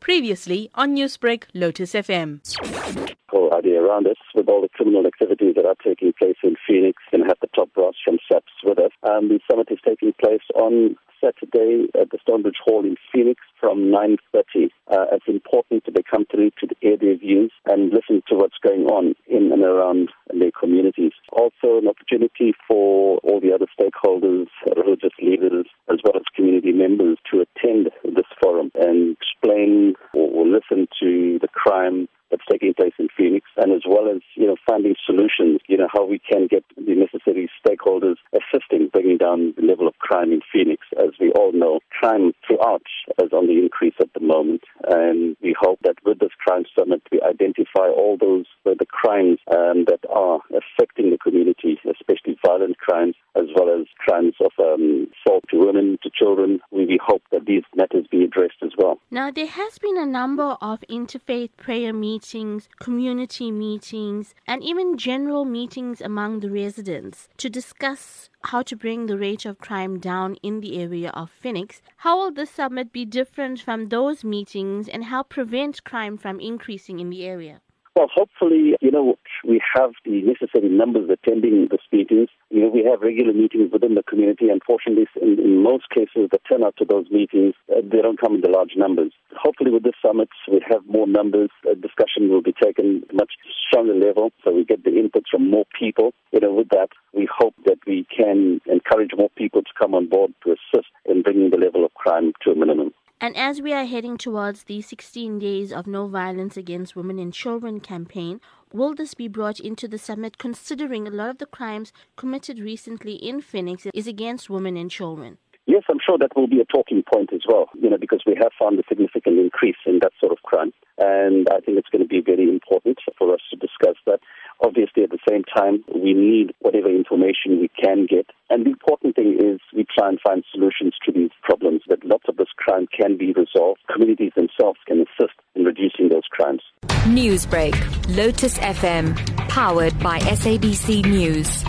Previously on Newsbreak, Lotus FM. Whole idea around us with all the criminal activities that are taking place in Phoenix and have the top brass from SAPS with us. Um, the summit is taking place on Saturday at the Stonebridge Hall in Phoenix from 9.30. Uh, it's important to come through to air their views and listen to what's going on in and around their communities. Also an opportunity for all the other stakeholders, religious leaders, as well as community members to attend this forum and explain or, or listen to the crime that's taking place in Phoenix, and as well as you know finding solutions, you know how we can get the necessary stakeholders assisting bringing down the level of crime in Phoenix. As we all know, crime throughout is on the increase at the moment, and we hope that with this crime summit, we identify all those uh, the crimes um, that are affecting the community, especially violent crimes, as well as crimes of um, assault to women, to children. We, we hope that these matters be addressed as well. Now, there has been a number of interfaith prayer meetings, community meetings, and even general meetings among the residents to discuss how to bring the rate of crime down in the area of Phoenix. How will this summit be different from those meetings and help prevent crime from increasing in the area? Well, hopefully, you know, we have the necessary numbers attending the meetings. You know, we have regular meetings within the community. Unfortunately, in, in most cases, the turnout to those meetings, uh, they don't come in the large numbers. Hopefully, with this summit, we have more numbers. A discussion will be taken much stronger level, so we get the input from more people. You know, with that, we hope that we can encourage more people to come on board to assist in bringing the level of crime to a minimum. And as we are heading towards the 16 Days of No Violence Against Women and Children campaign, will this be brought into the summit considering a lot of the crimes committed recently in Phoenix is against women and children? Yes, I'm sure that will be a talking point as well, you know, because we have found a significant increase in that sort of crime. And I think it's going to be very important for us to discuss that. Obviously, at the same time, we need whatever information we can get. And the important thing is we try and find solutions to these problems, that lots of this crime can be resolved. Communities themselves can assist in reducing those crimes. Newsbreak, Lotus FM, powered by SABC News.